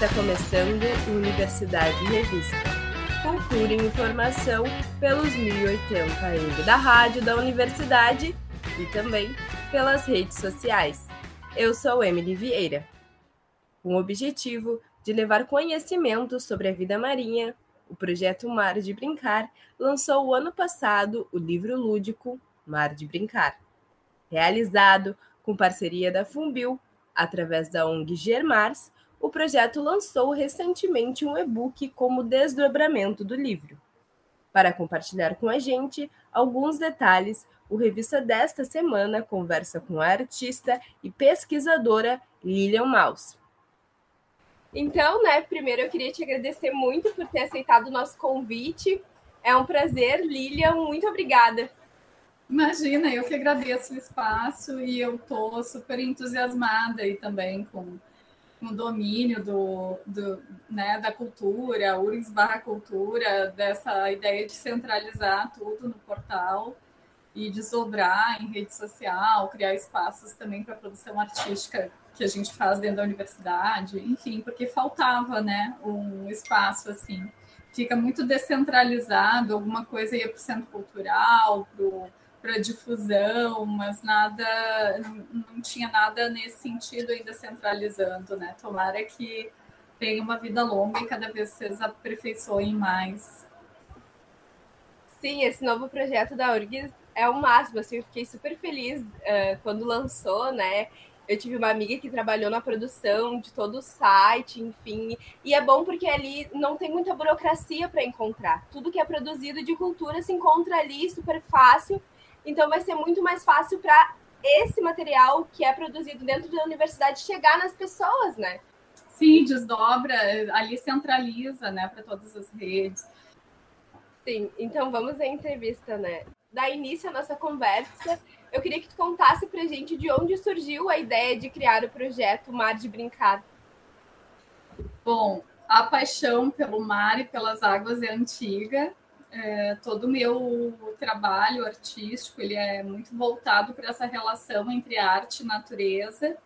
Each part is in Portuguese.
Está começando Universidade Revista. Cultura e informação pelos 1080 AM da rádio da universidade e também pelas redes sociais. Eu sou Emily Vieira. Com o objetivo de levar conhecimento sobre a vida marinha, o projeto Mar de Brincar lançou o ano passado o livro lúdico Mar de Brincar, realizado com parceria da Fumbil Através da ONG Germars, o projeto lançou recentemente um e-book como desdobramento do livro. Para compartilhar com a gente alguns detalhes, o Revista desta semana conversa com a artista e pesquisadora Lilian Maus. Então, né, primeiro eu queria te agradecer muito por ter aceitado o nosso convite. É um prazer, Lilian, muito obrigada. Imagina, eu que agradeço o espaço e eu estou super entusiasmada aí também com, o domínio do, do, né, da cultura, URGS barra cultura, dessa ideia de centralizar tudo no portal e desdobrar em rede social, criar espaços também para produção artística que a gente faz dentro da universidade, enfim, porque faltava né, um espaço assim. Fica muito descentralizado, alguma coisa ia para o centro cultural, para para difusão, mas nada, não, tinha nada nesse sentido ainda centralizando, né? Tomara que tenha uma vida longa e cada vez vocês aperfeiçoem mais. Sim, esse novo projeto da URGS é o máximo, assim, eu fiquei super feliz uh, quando lançou, né? Eu tive uma amiga que trabalhou na produção de todo o site, enfim. E é bom porque ali não tem muita burocracia para encontrar. Tudo que é produzido de cultura se encontra ali super fácil então vai ser muito mais fácil para esse material que é produzido dentro da universidade chegar nas pessoas, né? Sim, desdobra, ali centraliza, né, para todas as redes. Sim, então vamos à entrevista, né? Da início a nossa conversa, eu queria que tu contasse pra gente de onde surgiu a ideia de criar o projeto Mar de Brincar. Bom, a paixão pelo mar e pelas águas é antiga é, todo o meu trabalho artístico ele é muito voltado para essa relação entre arte e natureza,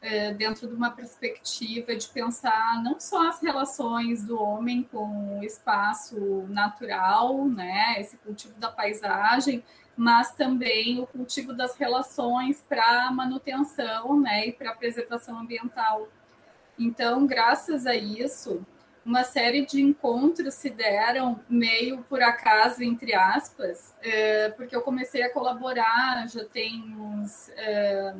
é, dentro de uma perspectiva de pensar não só as relações do homem com o espaço natural, né, esse cultivo da paisagem, mas também o cultivo das relações para manutenção né, e para preservação ambiental. Então, graças a isso, uma série de encontros se deram meio por acaso, entre aspas, é, porque eu comecei a colaborar já tem uns é,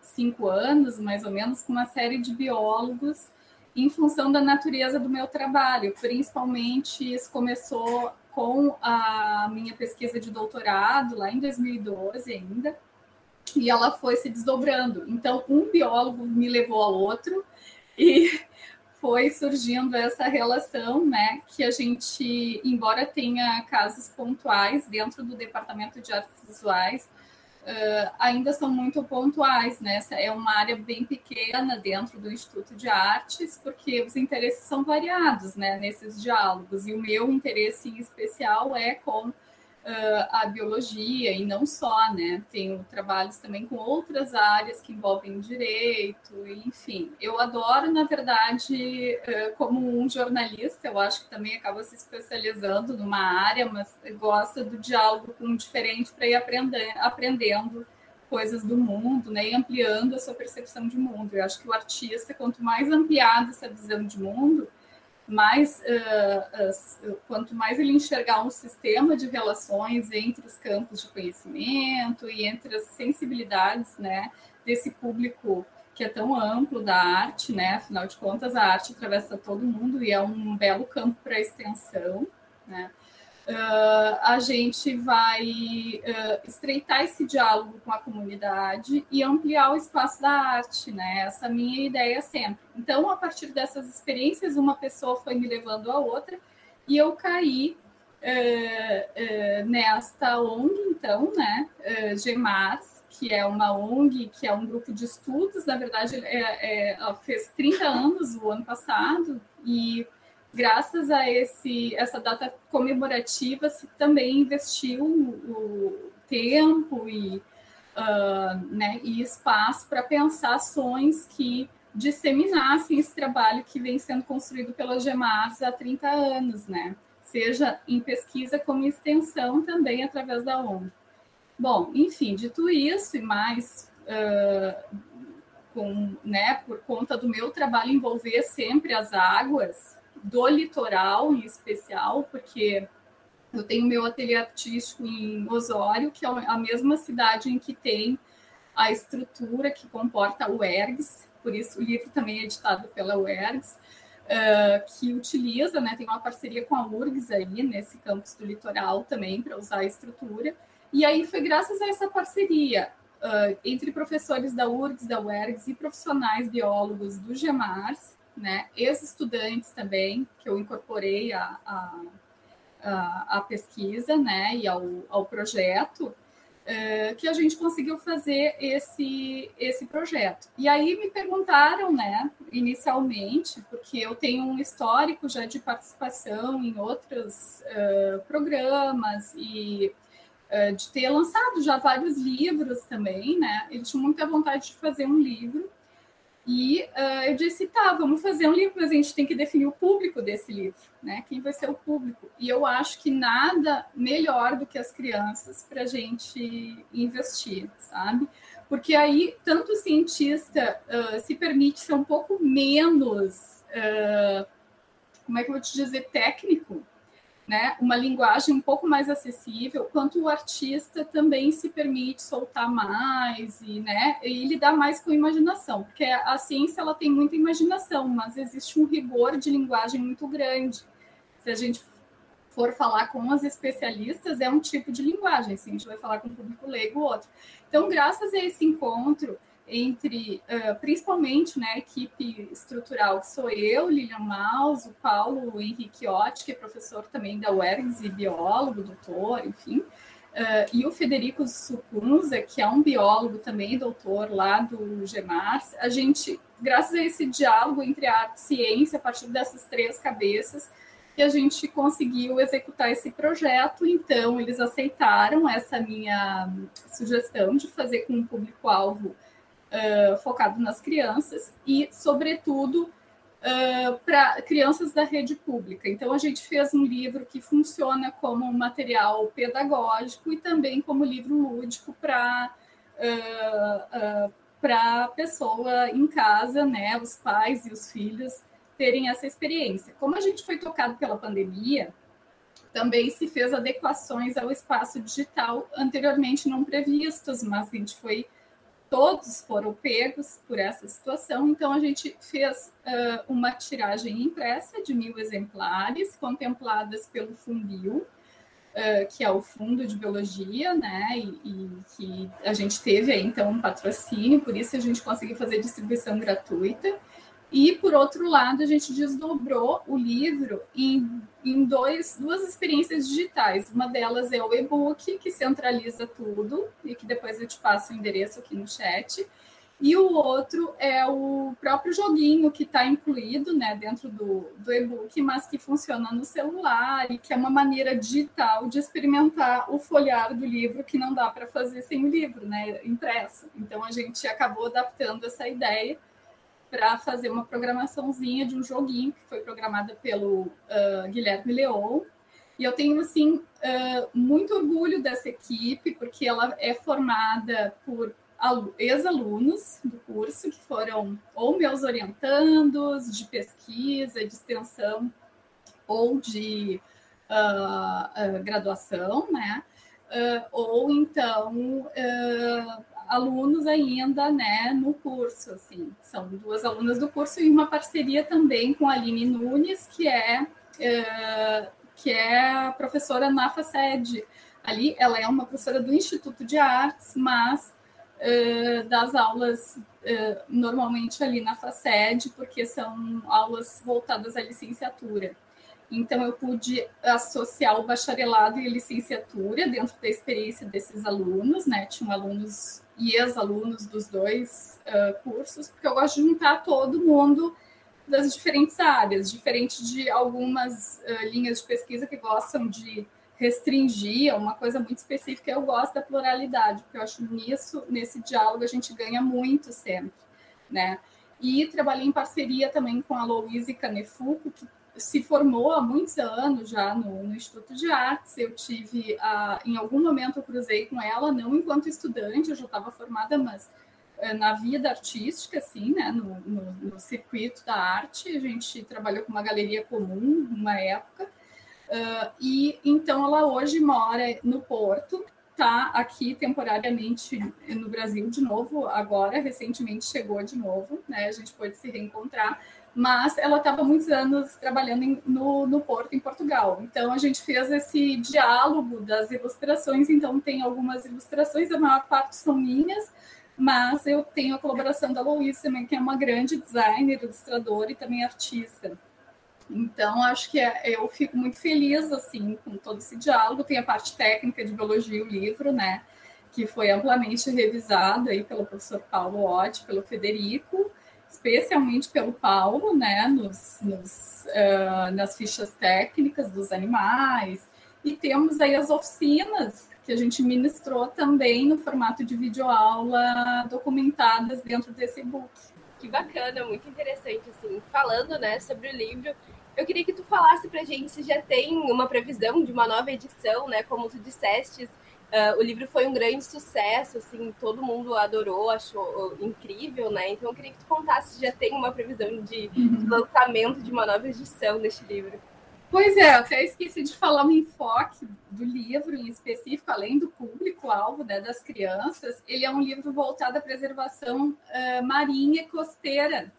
cinco anos, mais ou menos, com uma série de biólogos em função da natureza do meu trabalho. Principalmente isso começou com a minha pesquisa de doutorado, lá em 2012 ainda, e ela foi se desdobrando. Então, um biólogo me levou ao outro, e foi surgindo essa relação, né, que a gente, embora tenha casos pontuais dentro do departamento de artes visuais, uh, ainda são muito pontuais, né? É uma área bem pequena dentro do Instituto de Artes, porque os interesses são variados, né, nesses diálogos. E o meu interesse em especial é com uh, a biologia e não só, né? Tenho trabalhos também com outras áreas que envolvem direito, enfim. Eu adoro, na verdade, uh, como um jornalista, eu acho que também acaba se especializando numa área, mas gosta do diálogo com o diferente para ir aprender, aprendendo coisas do mundo, né, e ampliando a sua percepção de mundo. Eu acho que o artista, quanto mais ampliada essa visão de mundo, mais uh, uh, quanto mais ele enxergar um sistema de relações entre os campos de conhecimento e entre as sensibilidades, né, desse público que é tão amplo da arte, né? Afinal de contas, a arte atravessa todo mundo e é um belo campo para extensão, né? Uh, a gente vai uh, estreitar esse diálogo com a comunidade e ampliar o espaço da arte, né? Essa é minha ideia sempre. Então, a partir dessas experiências, uma pessoa foi me levando a outra e eu caí uh, nesta ONG, então, né? Uh, que é uma ONG, que é um grupo de estudos, na verdade, é, é, fez 30 anos o ano passado, e graças a esse, essa data comemorativa, se também investiu o tempo e, uh, né, e espaço para pensar ações que disseminassem esse trabalho que vem sendo construído pela GEMARS há 30 anos, né? Seja em pesquisa como extensão também através da ONU. Bom, enfim, dito isso e mais uh, com, né, por conta do meu trabalho envolver sempre as águas do litoral em especial, porque eu tenho meu ateliê artístico em Osório, que é a mesma cidade em que tem a estrutura que comporta o ERGS, por isso o livro também é editado pela UERGS, uh, que utiliza, né, tem uma parceria com a URGS aí, nesse campus do litoral também, para usar a estrutura. E aí foi graças a essa parceria uh, entre professores da URGS, da UERGS e profissionais biólogos do GEMARS, né, ex-estudantes também, que eu incorporei a, a, a, pesquisa né, e ao, ao projeto, uh, que a gente conseguiu fazer esse, esse projeto. E aí me perguntaram, né, inicialmente, porque eu tenho um histórico já de participação em outros uh, programas e uh, de ter lançado já vários livros também, né? Ele tinha muita vontade de fazer um livro. E uh, eu disse, tá, vamos fazer um livro, mas a gente tem que definir o público desse livro, né? Quem vai ser o público? E eu acho que nada melhor do que as crianças para a gente investir, sabe? Porque aí tanto o cientista uh, se permite ser um pouco menos, uh, como é que eu vou te dizer, técnico, né, uma linguagem um pouco mais acessível, quanto o artista também se permite soltar mais e, né, e lidar mais com a imaginação, porque a ciência ela tem muita imaginação, mas existe um rigor de linguagem muito grande. Se a gente for falar com as especialistas, é um tipo de linguagem, se a gente vai falar com o público leigo, outro. Então, graças a esse encontro, entre, uh, principalmente, né, equipe estrutural, que sou eu, Lilian Maus, o Paulo Henrique Otti, que é professor também da UERGS e biólogo, doutor, enfim, uh, e o Federico Sucunza, que é um biólogo também, doutor lá do GEMARS, a gente, graças a esse diálogo entre a ciência, a partir dessas três cabeças, que a gente conseguiu executar esse projeto, então eles aceitaram essa minha sugestão de fazer com um público-alvo focado nas crianças e, sobretudo, uh, para crianças da rede pública. Então, a gente fez um livro que funciona como um material pedagógico e também como livro lúdico para uh, para a pessoa em casa, né, os pais e os filhos terem essa experiência. Como a gente foi tocado pela pandemia, também se fez adequações ao espaço digital anteriormente não previstos, mas a gente foi todos foram pegos por essa situação, então a gente fez uh, uma tiragem impressa de mil exemplares, contempladas pelo Funbil, uh, que é o Fundo de Biologia, né, e, e, que a gente teve aí, então, um patrocínio, por isso a gente conseguiu fazer distribuição gratuita, e, por outro lado, a gente desdobrou o livro em, em dois, duas experiências digitais. Uma delas é o e-book, que centraliza tudo, e que depois eu te passo o endereço aqui no chat. E o outro é o próprio joguinho que está incluído né, dentro do, do e-book, mas que funciona no celular e que é uma maneira digital de experimentar o folhear do livro que não dá para fazer sem o livro, né, impresso. Então a gente acabou adaptando essa ideia para fazer uma programaçãozinha de um joguinho que foi programada pelo uh, Guilherme Leon. E eu tenho, assim, uh, muito orgulho dessa equipe, porque ela é formada por ex-alunos do curso, que foram ou meus orientandos de pesquisa, de extensão, ou de uh, graduação, né? ou então alunos ainda, né, no curso, assim, são duas alunas do curso e uma parceria também com a Aline Nunes, que é, é que é professora na FACED. Ali, ela é uma professora do Instituto de Artes, mas é, das aulas é, normalmente ali na FACED, porque são aulas voltadas à licenciatura. Então, eu pude associar o bacharelado e a licenciatura dentro da experiência desses alunos, né? Tinham alunos e ex-alunos dos dois uh, cursos, porque eu gosto de juntar todo mundo das diferentes áreas, diferente de algumas uh, linhas de pesquisa que gostam de restringir uma coisa muito específica. Eu gosto da pluralidade, porque eu acho nisso, nesse diálogo, a gente ganha muito sempre, né? E trabalhei em parceria também com a Louise Canefuco, que se formou há muitos anos já no, no Instituto de Artes. Eu tive, uh, em algum momento, eu cruzei com ela, não enquanto estudante, eu já estava formada, mas uh, na vida artística, assim, né, no, no, no, circuito da arte. A gente trabalhou com uma galeria comum, uma época. Uh, e então ela hoje mora no Porto, está aqui temporariamente no Brasil de novo, agora, recentemente chegou de novo, né? A gente pode se reencontrar mas ela estava muitos anos trabalhando em, no, no Porto, em Portugal. Então a gente fez esse diálogo das ilustrações. Então tem algumas ilustrações, a maior parte são minhas, mas eu tenho a colaboração da Louise também, que é uma grande designer, ilustradora e também artista. Então acho que é, eu fico muito feliz assim com todo esse diálogo. Tem a parte técnica de biologia, o livro, né? Que foi amplamente revisado aí pelo professor Paulo Ott, pelo Federico especialmente pelo Paulo, né, nos, nos, uh, nas fichas técnicas dos animais, e temos aí as oficinas que a gente ministrou também no formato de videoaula documentadas dentro desse e-book. Que bacana, muito interessante, assim, falando, né, sobre o livro, eu queria que tu falasse para a gente se já tem uma previsão de uma nova edição, né, como tu disseste, Uh, o livro foi um grande sucesso, assim, todo mundo adorou, achou incrível, né? Então eu queria que tu contasse se já tem uma previsão de, uhum. lançamento de uma nova edição deste livro. Pois é, até esqueci de falar o enfoque do livro em específico, além do público-alvo né, das crianças, ele é um livro voltado à preservação uh, marinha e costeira,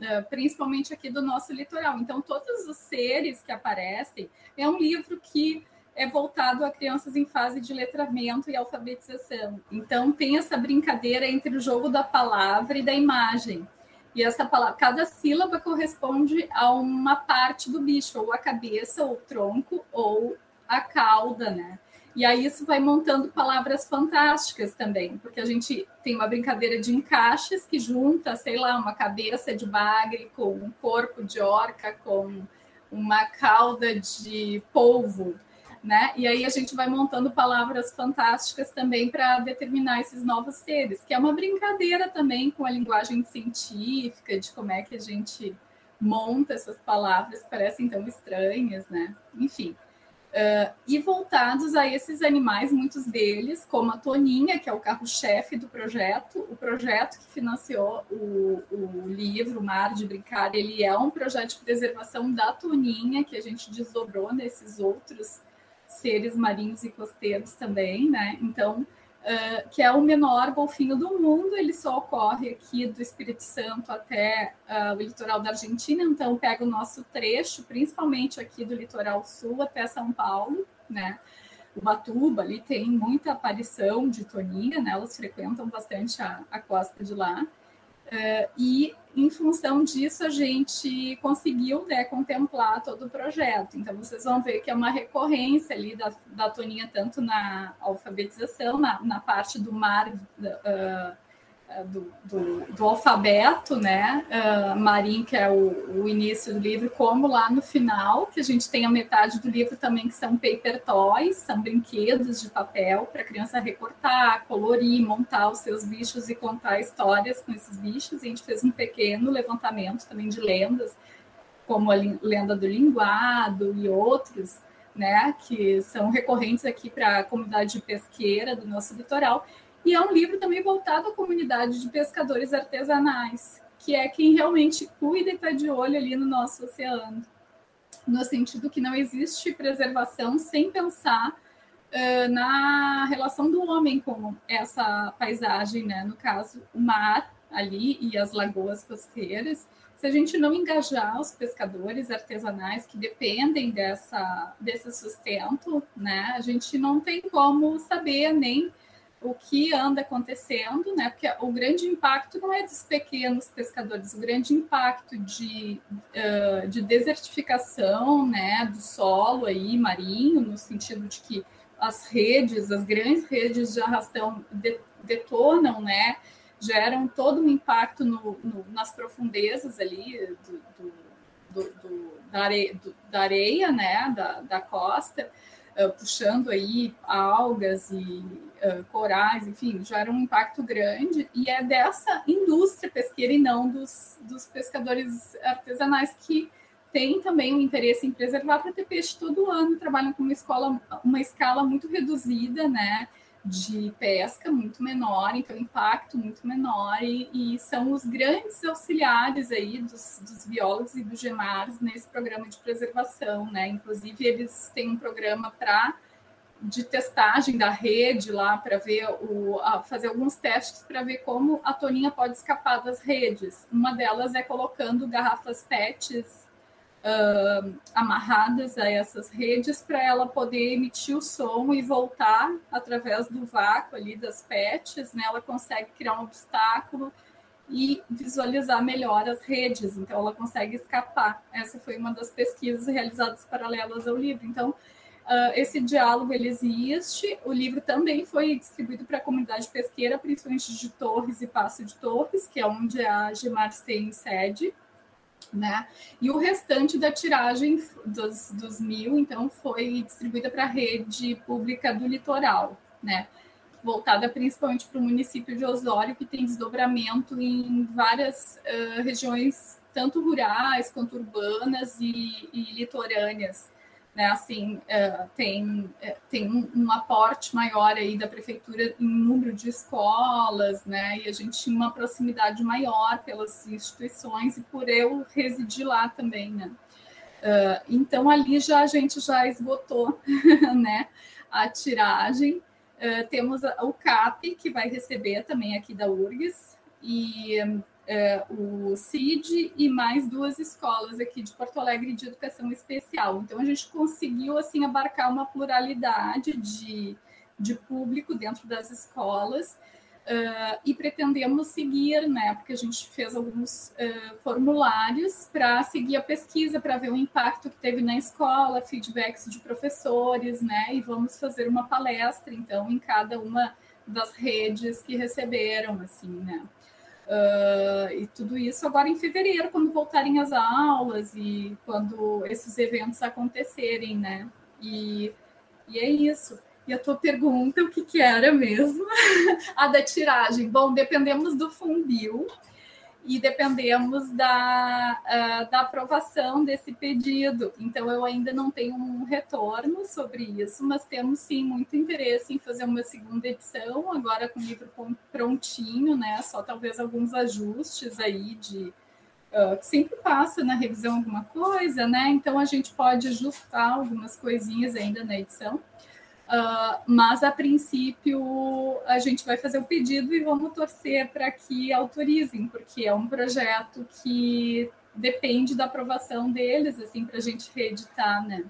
uh, principalmente aqui do nosso litoral. Então, todos os seres que aparecem, é um livro que é voltado a crianças em fase de letramento e alfabetização. Então, tem essa brincadeira entre o jogo da palavra e da imagem. E essa palavra, cada sílaba corresponde a uma parte do bicho, ou a cabeça, ou o tronco, ou a cauda, né? E aí isso vai montando palavras fantásticas também, porque a gente tem uma brincadeira de encaixes que junta, sei lá, uma cabeça de bagre com um corpo de orca, com uma cauda de polvo né? E aí a gente vai montando palavras fantásticas também para determinar esses novos seres, que é uma brincadeira também com a linguagem científica, de como é que a gente monta essas palavras que parecem tão estranhas, né? Enfim. Uh, e voltados a esses animais, muitos deles, como a Toninha, que é o carro-chefe do projeto, o projeto que financiou o, o livro Mar de Brincar, ele é um projeto de preservação da Toninha, que a gente desdobrou nesses outros seres marinhos e costeiros também, né? Então, uh, que é o menor golfinho do mundo, ele só ocorre aqui do Espírito Santo até uh, o litoral da Argentina, então pega o nosso trecho, principalmente aqui do litoral sul até São Paulo, né? O Batuba ali tem muita aparição de toninha, né? Elas frequentam bastante a, a costa de lá. Uh, e em função disso a gente conseguiu né, contemplar todo o projeto. Então vocês vão ver que é uma recorrência ali da, da Toninha, tanto na alfabetização, na, na parte do mar, uh, do, do, do, alfabeto, né, uh, Marim, que é o, o, início do livro, como lá no final, que a gente tem a metade do livro também, que são paper toys, são brinquedos de papel para a criança recortar, colorir, montar os seus bichos e contar histórias com esses bichos. E a gente fez um pequeno levantamento também de lendas, como a lenda do linguado e outros, né, que são recorrentes aqui para a comunidade pesqueira do nosso litoral. E é um livro também voltado à comunidade de pescadores artesanais, que é quem realmente cuida e está de olho ali no nosso oceano. No sentido que não existe preservação sem pensar uh, na relação do homem com essa paisagem, né? no caso, o mar ali e as lagoas costeiras. Se a gente não engajar os pescadores artesanais que dependem dessa, desse sustento, né? a gente não tem como saber nem o que anda acontecendo, né? Porque o grande impacto não é dos pequenos pescadores, o grande impacto de, uh, de desertificação, né, do solo aí marinho, no sentido de que as redes, as grandes redes de arrastão detonam, né? Geram todo um impacto no, no, nas profundezas ali do, do, do, da, areia, da areia, né? Da, da costa uh, puxando aí algas e uh, corais, enfim, já era um impacto grande, e é dessa indústria pesqueira e não dos, dos pescadores artesanais que têm também um interesse em preservar para ter peixe todo ano, trabalham com uma, escola, uma escala muito reduzida, né? De pesca muito menor, então impacto muito menor, e, e são os grandes auxiliares aí dos, dos, biólogos e dos GEMARs nesse programa de preservação, né? Inclusive, eles têm um programa para de testagem da rede lá para ver o fazer alguns testes para ver como a toninha pode escapar das redes. Uma delas é colocando garrafas PETs uh, amarradas a essas redes para ela poder emitir o som e voltar através do vácuo ali das PETs, né? Ela consegue criar um obstáculo e visualizar melhor as redes, então ela consegue escapar. Essa foi uma das pesquisas realizadas paralelas ao livro. Então, uh, esse diálogo ele existe. O livro também foi distribuído para a comunidade pesqueira, principalmente de Torres e Passo de Torres, que é onde a Gemar tem sede né? E o restante da tiragem dos, dos mil, então, foi distribuída para a rede pública do litoral, né? Voltada principalmente para o município de Osório, que tem desdobramento em várias uh, regiões, tanto rurais quanto urbanas e, e litorâneas né, assim, é, tem, é, tem um, um, aporte maior aí da prefeitura em número de escolas, né, e a gente tinha uma proximidade maior pelas instituições e por eu residir lá também, né. Uh, então ali já a gente já esgotou, né, a tiragem. Uh, temos o CAP que vai receber também aqui da URGS e é, o CID e mais duas escolas aqui de Porto Alegre de educação especial. Então a gente conseguiu assim abarcar uma pluralidade de, de público dentro das escolas uh, e pretendemos seguir, né? Porque a gente fez alguns uh, formulários para seguir a pesquisa, para ver o impacto que teve na escola, feedbacks de professores, né? E vamos fazer uma palestra então em cada uma das redes que receberam, assim, né? Uh, e tudo isso agora em fevereiro, quando voltarem as aulas e quando esses eventos acontecerem, né? E, e é isso. E a tua pergunta, o que, que era mesmo? a da tiragem. Bom, dependemos do funbil, e dependemos da, uh, da aprovação desse pedido. Então, eu ainda não tenho um retorno sobre isso, mas temos sim muito interesse em fazer uma segunda edição, agora com o livro prontinho, né? Só talvez alguns ajustes aí de. Uh, sempre passa na revisão alguma coisa, né? Então a gente pode ajustar algumas coisinhas ainda na edição. Uh, mas a princípio a gente vai fazer o pedido e vamos torcer para que autorizem, porque é um projeto que depende da aprovação deles, assim, para a gente reeditar, né?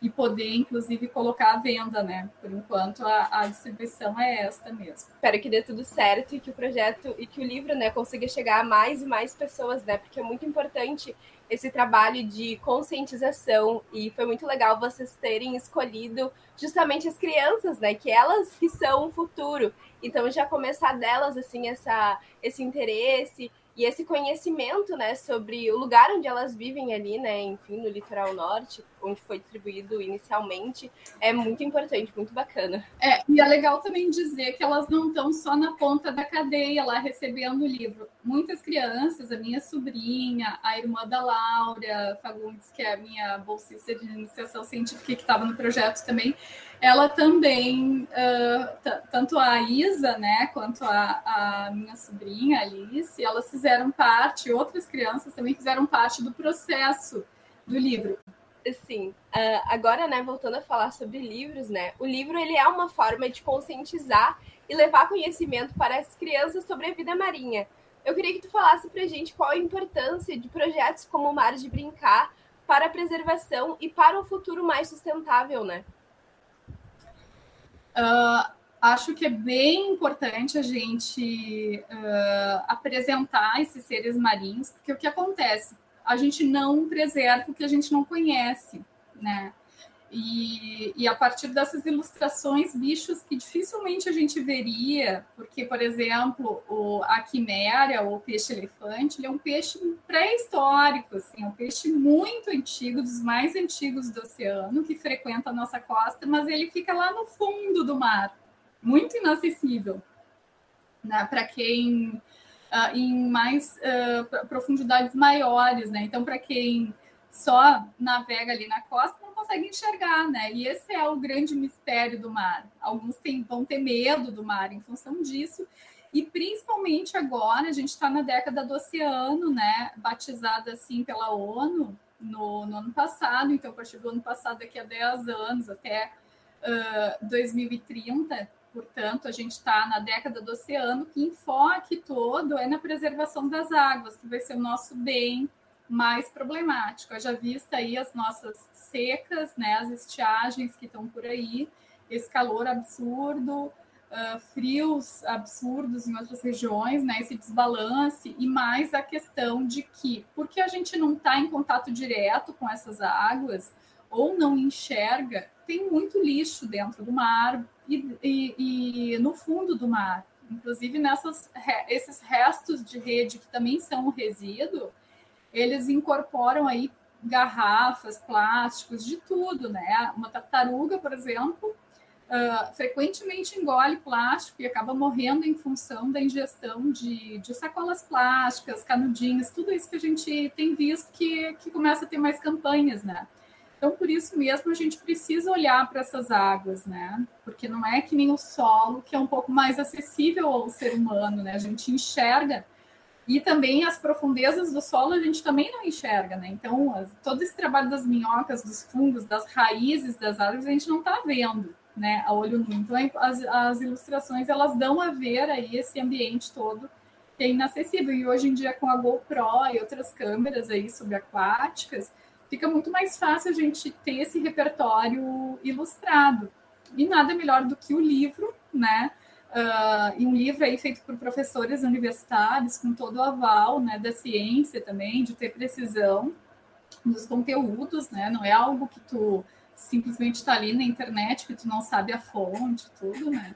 E poder, inclusive, colocar à venda, né? Por enquanto, a, a, distribuição é esta mesmo. Espero que dê tudo certo e que o projeto e que o livro, né, consiga chegar a mais e mais pessoas, né? Porque é muito importante esse trabalho de conscientização e foi muito legal vocês terem escolhido justamente as crianças, né, que elas que são o futuro. Então já começar delas assim essa esse interesse e esse conhecimento, né, sobre o lugar onde elas vivem ali, né, enfim, no litoral norte, onde foi distribuído inicialmente, é muito importante, muito bacana. É, e é legal também dizer que elas não estão só na ponta da cadeia lá recebendo o livro. Muitas crianças, a minha sobrinha, a irmã da Laura Fagundes, que é a minha bolsista de iniciação científica que estava no projeto também, ela também, uh, tanto a Isa, né, quanto a, a, minha sobrinha, Alice, elas fizeram parte, outras crianças também fizeram parte do processo do livro. Sim, uh, agora, né, voltando a falar sobre livros, né, o livro ele é uma forma de conscientizar e levar conhecimento para as crianças sobre a vida marinha. Eu queria que tu falasse para a gente qual a importância de projetos como o Mar de Brincar para a preservação e para um futuro mais sustentável, né? Uh, acho que é bem importante a gente uh, apresentar esses seres marinhos, porque o que acontece? A gente não preserva o que a gente não conhece, né? E, e, a partir dessas ilustrações, bichos que dificilmente a gente veria, porque, por exemplo, o, a quiméria, ou peixe-elefante, ele é um peixe pré-histórico, assim, é um peixe muito antigo, dos mais antigos do oceano, que frequenta a nossa costa, mas ele fica lá no fundo do mar, muito inacessível, né, para quem, uh, em mais uh, profundidades maiores, né, então, para quem só navega ali na costa, não consegue enxergar, né? E esse é o grande mistério do mar. Alguns tem, vão ter medo do mar em função disso. E principalmente agora, a gente está na década do oceano, né? Batizada assim pela ONU no, no, ano passado. Então, a partir do ano passado, daqui a 10 anos, até uh, 2030, portanto, a gente está na década do oceano, que enfoque todo é na preservação das águas, que vai ser o nosso bem mais problemático. Já vista aí as nossas secas, né, as estiagens que estão por aí, esse calor absurdo, uh, frios absurdos em outras regiões, né, esse desbalance, e mais a questão de que, porque a gente não está em contato direto com essas águas, ou não enxerga, tem muito lixo dentro do mar e, e, e no fundo do mar. Inclusive, nessas, esses restos de rede que também são um resíduo, eles incorporam aí garrafas, plásticos, de tudo, né? Uma tartaruga, por exemplo, uh, frequentemente engole plástico e acaba morrendo em função da ingestão de, de sacolas plásticas, canudinhos, tudo isso que a gente tem visto que, que começa a ter mais campanhas, né? Então, por isso mesmo, a gente precisa olhar para essas águas, né? Porque não é que nem o solo, que é um pouco mais acessível ao ser humano, né? A gente enxerga e também as profundezas do solo a gente também não enxerga, né? Então, todo esse trabalho das minhocas, dos fungos, das raízes das árvores, a gente não está vendo, né, a olho nu. Então, as, as, ilustrações, elas dão a ver aí esse ambiente todo que é inacessível. E hoje em dia, com a GoPro e outras câmeras aí subaquáticas, fica muito mais fácil a gente ter esse repertório ilustrado. E nada melhor do que o livro, né? Uh, e um livro aí feito por professores universitários, com todo o aval né, da ciência também, de ter precisão nos conteúdos, né? Não é algo que tu simplesmente está ali na internet, que tu não sabe a fonte, tudo, né?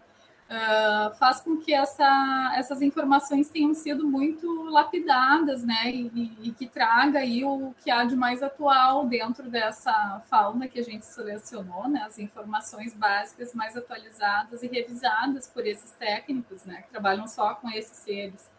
Uh, faz com que essa, essas informações tenham sido muito lapidadas, né? E, e, que traga aí o que há de mais atual dentro dessa fauna que a gente selecionou, né? As informações básicas mais atualizadas e revisadas por esses técnicos, né? Que trabalham só com esses seres.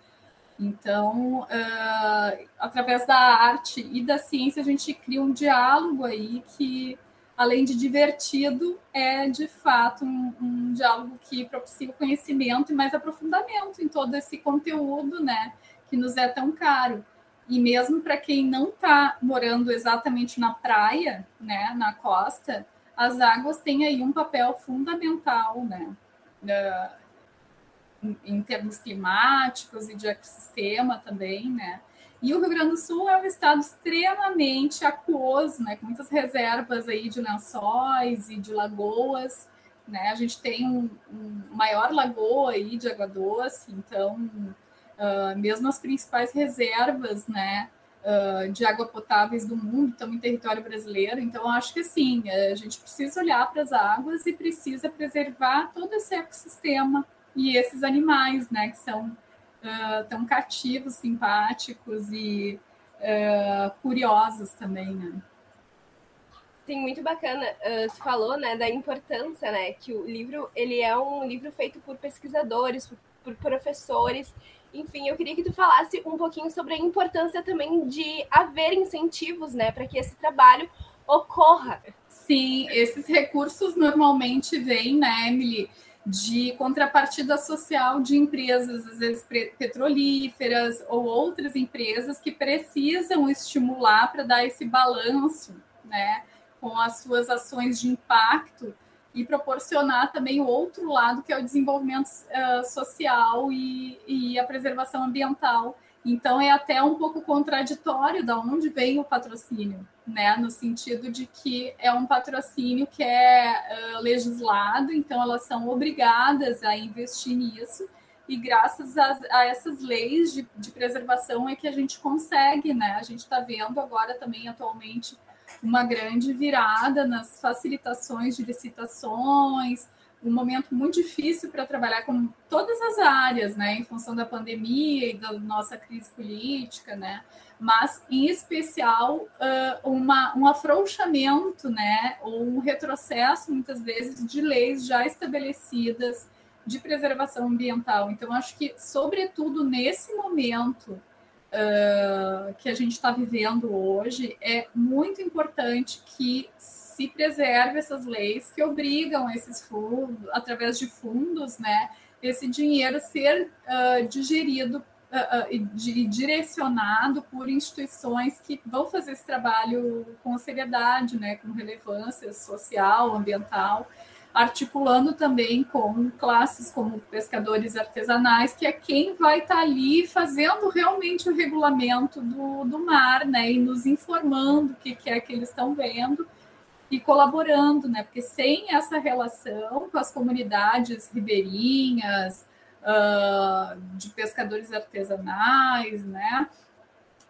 Então, uh, através da arte e da ciência, a gente cria um diálogo aí que além de divertido, é de fato um, um, diálogo que propicia o conhecimento e mais aprofundamento em todo esse conteúdo, né, que nos é tão caro. E mesmo para quem não está morando exatamente na praia, né, na costa, as águas têm aí um papel fundamental, né, em, termos climáticos e de ecossistema também, né. E o Rio Grande do Sul é um estado extremamente aquoso, né, com muitas reservas aí de lençóis e de lagoas. Né? A gente tem um, um maior lagoa aí de água doce, então uh, mesmo as principais reservas, né, uh, de água potáveis do mundo estão em território brasileiro. Então acho que sim, a gente precisa olhar para as águas e precisa preservar todo esse ecossistema e esses animais, né, que são uh, tão cativos, simpáticos e uh, curiosos também, né? Sim, muito bacana. Uh, você falou, né, da importância, né, que o livro ele é um livro feito por pesquisadores, por, por professores. Enfim, eu queria que tu falasse um pouquinho sobre a importância também de haver incentivos, né, para que esse trabalho ocorra. Sim, esses recursos normalmente vêm, né, Emily, de contrapartida social de empresas, às vezes petrolíferas ou outras empresas que precisam estimular para dar esse balanço, né, com as suas ações de impacto e proporcionar também o outro lado, que é o desenvolvimento uh, social e, e a preservação ambiental então é até um pouco contraditório da onde vem o patrocínio, né? No sentido de que é um patrocínio que é uh, legislado, então elas são obrigadas a investir nisso, e graças a, a essas leis de, de, preservação é que a gente consegue, né? A gente está vendo agora também atualmente uma grande virada nas facilitações de licitações, um momento muito difícil para trabalhar com todas as áreas, né, em função da pandemia e da nossa crise política, né, mas em especial uh, uma, um afrouxamento, né, ou um retrocesso muitas vezes de leis já estabelecidas de preservação ambiental. Então, acho que, sobretudo nesse momento uh, que a gente está vivendo hoje, é muito importante que se preserve essas leis que obrigam esses fundos, através de fundos, né, esse dinheiro ser uh, digerido uh, e direcionado por instituições que vão fazer esse trabalho com seriedade, né, com relevância social, ambiental, articulando também com classes como pescadores artesanais, que é quem vai estar tá ali fazendo realmente o regulamento do, do mar, né, e nos informando o que, que é que eles estão vendo e colaborando, né? Porque sem essa relação com as comunidades ribeirinhas, uh, de pescadores artesanais, né?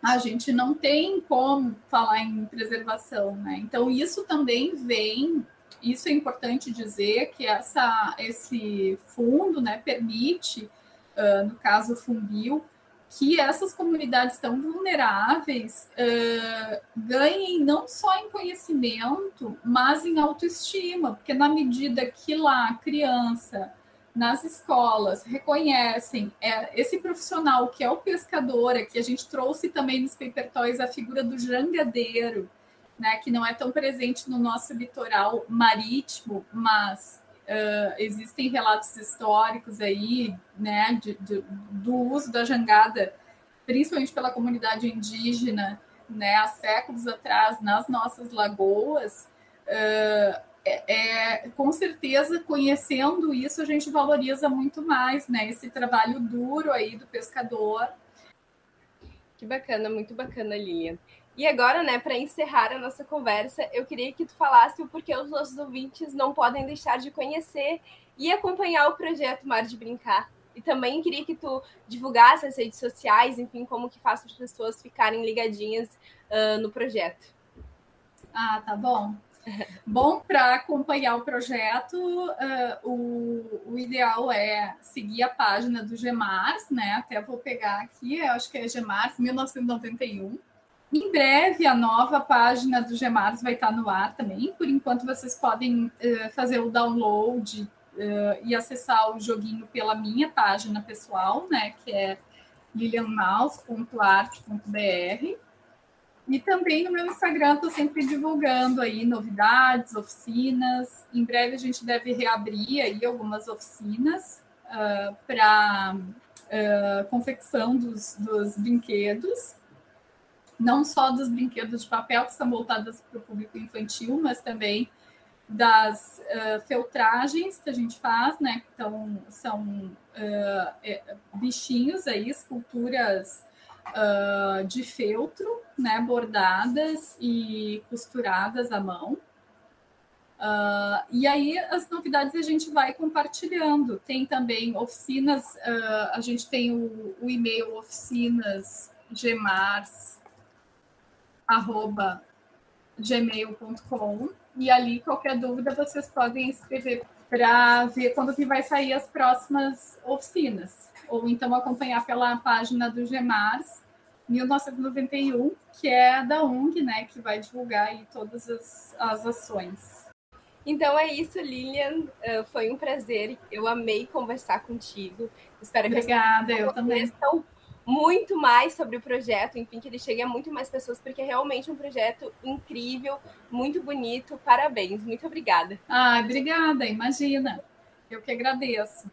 A gente não tem como falar em preservação, né? Então, isso também vem, isso é importante dizer que essa, esse fundo né, permite, uh, no caso Funbil, que essas comunidades tão vulneráveis uh, ganhem não só em conhecimento, mas em autoestima, porque na medida que lá a criança, nas escolas, reconhecem é, esse profissional que é o pescador, que a gente trouxe também nos Paper Toys a figura do jangadeiro, né, que não é tão presente no nosso litoral marítimo, mas Uh, existem relatos históricos aí, né, de, de, do uso da jangada, principalmente pela comunidade indígena, né, há séculos atrás, nas nossas lagoas. Uh, é, é, com certeza, conhecendo isso, a gente valoriza muito mais, né, esse trabalho duro aí do pescador. Que bacana, muito bacana, Lilian. E agora, né, para encerrar a nossa conversa, eu queria que tu falasse o porquê os nossos ouvintes não podem deixar de conhecer e acompanhar o projeto Mar de Brincar. E também queria que tu divulgasse as redes sociais, enfim, como que faz as pessoas ficarem ligadinhas uh, no projeto. Ah, tá bom. Bom, para acompanhar o projeto, uh, o, o, ideal é seguir a página do Gemars, né? Até vou pegar aqui, acho que é Gemars 1991 em breve, a nova página do Gemares vai estar no ar também. Por enquanto, vocês podem uh, fazer o download uh, e acessar o joguinho pela minha página pessoal, né? Que é lilianmaus.arte.br. E também no meu Instagram estou sempre divulgando aí novidades, oficinas. Em breve a gente deve reabrir aí algumas oficinas uh, para uh, confecção dos, dos brinquedos não só dos brinquedos de papel que são voltados para o público infantil, mas também das uh, feltragens que a gente faz, né? Então, são uh, é, bichinhos aí, esculturas uh, de feltro, né? Bordadas e costuradas à mão. e aí, as novidades a gente vai compartilhando. Tem também oficinas, a gente tem o, o e-mail oficinas gemars arroba gmail.com e ali qualquer dúvida vocês podem escrever para ver quando que vai sair as próximas oficinas ou então acompanhar pela página do Gemars 1991 que é da UNG né que vai divulgar aí todas as, as ações então é isso, Lilian. Uh, foi um prazer. Eu amei conversar contigo. Espero que Obrigada, eu também muito mais sobre o projeto, enfim, que ele chegue a muito mais pessoas, porque é realmente um projeto incrível, muito bonito. Parabéns, muito obrigada. Ah, obrigada, imagina. Eu que agradeço.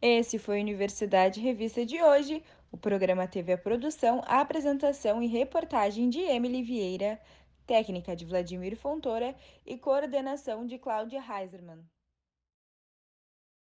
Esse foi a Universidade Revista de hoje. O programa teve a produção, a apresentação e reportagem de Emily Vieira, técnica de Vladimir Fontoura e coordenação de Cláudia Heisermann.